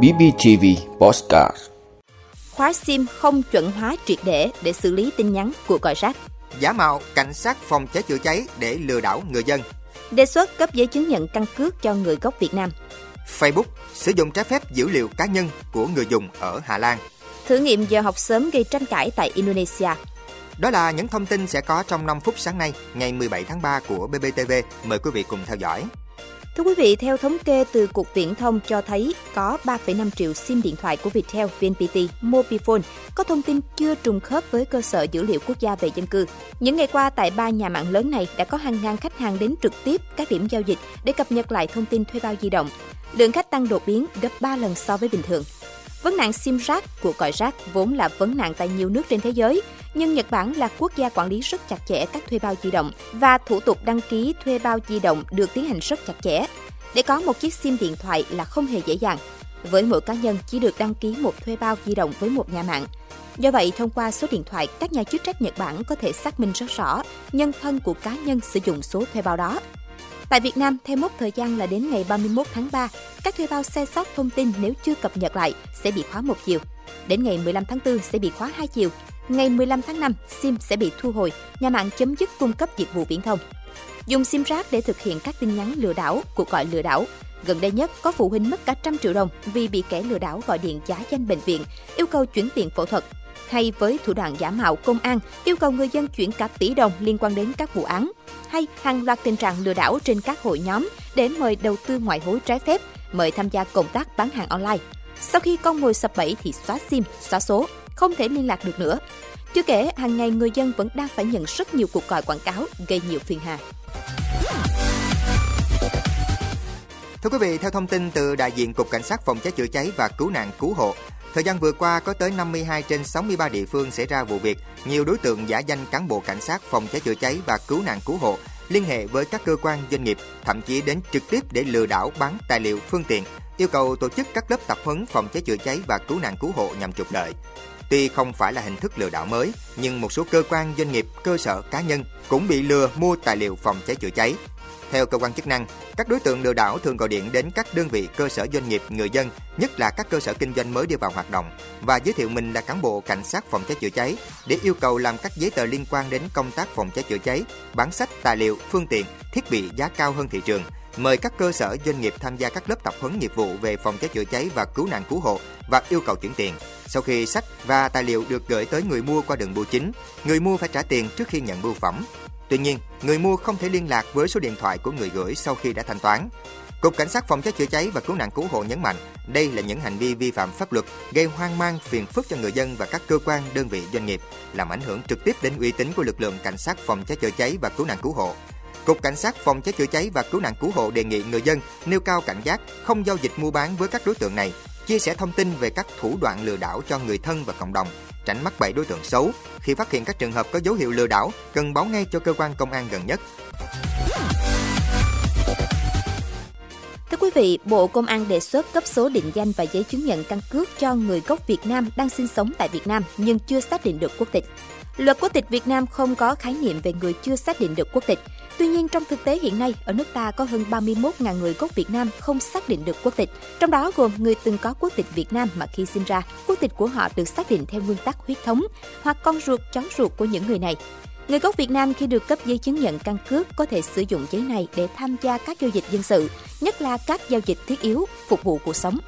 BBTV Postcard Khóa SIM không chuẩn hóa triệt để để xử lý tin nhắn của gọi rác. Giả mạo cảnh sát phòng cháy chữa cháy để lừa đảo người dân. Đề xuất cấp giấy chứng nhận căn cước cho người gốc Việt Nam. Facebook sử dụng trái phép dữ liệu cá nhân của người dùng ở Hà Lan. Thử nghiệm giờ học sớm gây tranh cãi tại Indonesia. Đó là những thông tin sẽ có trong 5 phút sáng nay, ngày 17 tháng 3 của BBTV. Mời quý vị cùng theo dõi. Thưa quý vị, theo thống kê từ Cục Viễn thông cho thấy có 3,5 triệu SIM điện thoại của Viettel, VNPT, Mobifone có thông tin chưa trùng khớp với cơ sở dữ liệu quốc gia về dân cư. Những ngày qua, tại ba nhà mạng lớn này đã có hàng ngàn khách hàng đến trực tiếp các điểm giao dịch để cập nhật lại thông tin thuê bao di động. Lượng khách tăng đột biến gấp 3 lần so với bình thường. Vấn nạn SIM rác của cõi rác vốn là vấn nạn tại nhiều nước trên thế giới, nhưng Nhật Bản là quốc gia quản lý rất chặt chẽ các thuê bao di động và thủ tục đăng ký thuê bao di động được tiến hành rất chặt chẽ. Để có một chiếc SIM điện thoại là không hề dễ dàng. Với mỗi cá nhân chỉ được đăng ký một thuê bao di động với một nhà mạng. Do vậy, thông qua số điện thoại, các nhà chức trách Nhật Bản có thể xác minh rất rõ nhân thân của cá nhân sử dụng số thuê bao đó. Tại Việt Nam, theo mốc thời gian là đến ngày 31 tháng 3, các thuê bao xe sót thông tin nếu chưa cập nhật lại sẽ bị khóa một chiều. Đến ngày 15 tháng 4 sẽ bị khóa hai chiều. Ngày 15 tháng 5, SIM sẽ bị thu hồi, nhà mạng chấm dứt cung cấp dịch vụ viễn thông. Dùng SIM rác để thực hiện các tin nhắn lừa đảo, cuộc gọi lừa đảo. Gần đây nhất, có phụ huynh mất cả trăm triệu đồng vì bị kẻ lừa đảo gọi điện giá danh bệnh viện, yêu cầu chuyển tiền phẫu thuật. Hay với thủ đoạn giả mạo công an, yêu cầu người dân chuyển cả tỷ đồng liên quan đến các vụ án. Hay hàng loạt tình trạng lừa đảo trên các hội nhóm để mời đầu tư ngoại hối trái phép, mời tham gia công tác bán hàng online. Sau khi con mồi sập bẫy thì xóa SIM, xóa số, không thể liên lạc được nữa. Chưa kể, hàng ngày người dân vẫn đang phải nhận rất nhiều cuộc gọi quảng cáo gây nhiều phiền hà. Thưa quý vị, theo thông tin từ đại diện Cục Cảnh sát phòng cháy chữa cháy và cứu nạn cứu hộ, thời gian vừa qua có tới 52 trên 63 địa phương xảy ra vụ việc nhiều đối tượng giả danh cán bộ cảnh sát phòng cháy chữa cháy và cứu nạn cứu hộ liên hệ với các cơ quan doanh nghiệp, thậm chí đến trực tiếp để lừa đảo bán tài liệu phương tiện, yêu cầu tổ chức các lớp tập huấn phòng cháy chữa cháy và cứu nạn cứu hộ nhằm trục lợi. Tuy không phải là hình thức lừa đảo mới, nhưng một số cơ quan doanh nghiệp, cơ sở cá nhân cũng bị lừa mua tài liệu phòng cháy chữa cháy. Theo cơ quan chức năng, các đối tượng lừa đảo thường gọi điện đến các đơn vị cơ sở doanh nghiệp, người dân, nhất là các cơ sở kinh doanh mới đi vào hoạt động và giới thiệu mình là cán bộ cảnh sát phòng cháy chữa cháy để yêu cầu làm các giấy tờ liên quan đến công tác phòng cháy chữa cháy, bản sách, tài liệu, phương tiện, thiết bị giá cao hơn thị trường, mời các cơ sở doanh nghiệp tham gia các lớp tập huấn nghiệp vụ về phòng cháy chữa cháy và cứu nạn cứu hộ và yêu cầu chuyển tiền. Sau khi sách và tài liệu được gửi tới người mua qua đường bưu chính, người mua phải trả tiền trước khi nhận bưu phẩm. Tuy nhiên, người mua không thể liên lạc với số điện thoại của người gửi sau khi đã thanh toán. Cục Cảnh sát phòng cháy chữa cháy và cứu nạn cứu hộ nhấn mạnh, đây là những hành vi vi phạm pháp luật gây hoang mang phiền phức cho người dân và các cơ quan, đơn vị doanh nghiệp, làm ảnh hưởng trực tiếp đến uy tín của lực lượng cảnh sát phòng cháy chữa cháy và cứu nạn cứu hộ. Cục Cảnh sát phòng cháy chữa cháy và cứu nạn cứu hộ đề nghị người dân nêu cao cảnh giác, không giao dịch mua bán với các đối tượng này, chia sẻ thông tin về các thủ đoạn lừa đảo cho người thân và cộng đồng, tránh mắc bẫy đối tượng xấu. Khi phát hiện các trường hợp có dấu hiệu lừa đảo, cần báo ngay cho cơ quan công an gần nhất. Vị, Bộ Công an đề xuất cấp số định danh và giấy chứng nhận căn cước cho người gốc Việt Nam đang sinh sống tại Việt Nam nhưng chưa xác định được quốc tịch. Luật quốc tịch Việt Nam không có khái niệm về người chưa xác định được quốc tịch. Tuy nhiên, trong thực tế hiện nay, ở nước ta có hơn 31.000 người gốc Việt Nam không xác định được quốc tịch. Trong đó gồm người từng có quốc tịch Việt Nam mà khi sinh ra, quốc tịch của họ được xác định theo nguyên tắc huyết thống, hoặc con ruột, cháu ruột của những người này. Người gốc Việt Nam khi được cấp giấy chứng nhận căn cước có thể sử dụng giấy này để tham gia các giao dịch dân sự, nhất là các giao dịch thiết yếu, phục vụ cuộc sống.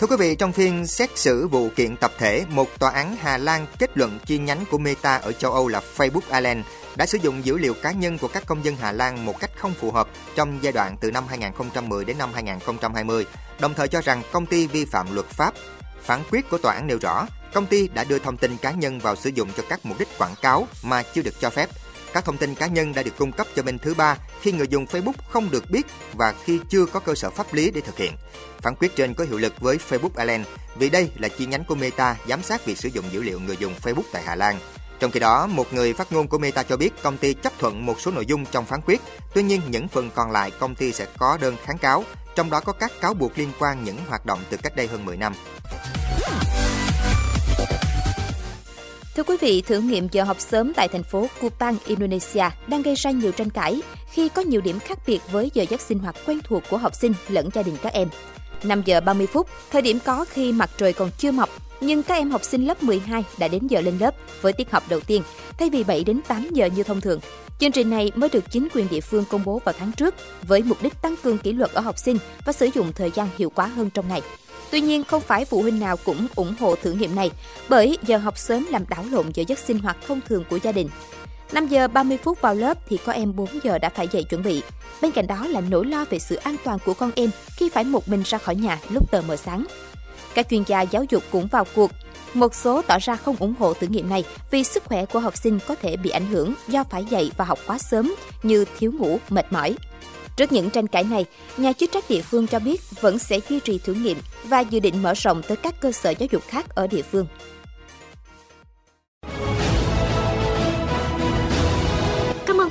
Thưa quý vị, trong phiên xét xử vụ kiện tập thể, một tòa án Hà Lan kết luận chi nhánh của Meta ở châu Âu là Facebook Ireland đã sử dụng dữ liệu cá nhân của các công dân Hà Lan một cách không phù hợp trong giai đoạn từ năm 2010 đến năm 2020, đồng thời cho rằng công ty vi phạm luật pháp. Phán quyết của tòa án nêu rõ, công ty đã đưa thông tin cá nhân vào sử dụng cho các mục đích quảng cáo mà chưa được cho phép. Các thông tin cá nhân đã được cung cấp cho bên thứ ba khi người dùng Facebook không được biết và khi chưa có cơ sở pháp lý để thực hiện. Phán quyết trên có hiệu lực với Facebook Ireland vì đây là chi nhánh của Meta giám sát việc sử dụng dữ liệu người dùng Facebook tại Hà Lan. Trong khi đó, một người phát ngôn của Meta cho biết công ty chấp thuận một số nội dung trong phán quyết, tuy nhiên những phần còn lại công ty sẽ có đơn kháng cáo, trong đó có các cáo buộc liên quan những hoạt động từ cách đây hơn 10 năm. Thưa quý vị, thử nghiệm giờ học sớm tại thành phố Kupang, Indonesia đang gây ra nhiều tranh cãi khi có nhiều điểm khác biệt với giờ giấc sinh hoạt quen thuộc của học sinh lẫn gia đình các em. 5 giờ 30 phút, thời điểm có khi mặt trời còn chưa mọc, nhưng các em học sinh lớp 12 đã đến giờ lên lớp với tiết học đầu tiên, thay vì 7 đến 8 giờ như thông thường. Chương trình này mới được chính quyền địa phương công bố vào tháng trước với mục đích tăng cường kỷ luật ở học sinh và sử dụng thời gian hiệu quả hơn trong ngày. Tuy nhiên, không phải phụ huynh nào cũng ủng hộ thử nghiệm này, bởi giờ học sớm làm đảo lộn giờ giấc sinh hoạt thông thường của gia đình. 5 giờ 30 phút vào lớp thì có em 4 giờ đã phải dậy chuẩn bị. Bên cạnh đó là nỗi lo về sự an toàn của con em khi phải một mình ra khỏi nhà lúc tờ mờ sáng. Các chuyên gia giáo dục cũng vào cuộc. Một số tỏ ra không ủng hộ thử nghiệm này vì sức khỏe của học sinh có thể bị ảnh hưởng do phải dạy và học quá sớm như thiếu ngủ, mệt mỏi. Trước những tranh cãi này, nhà chức trách địa phương cho biết vẫn sẽ duy trì thử nghiệm và dự định mở rộng tới các cơ sở giáo dục khác ở địa phương.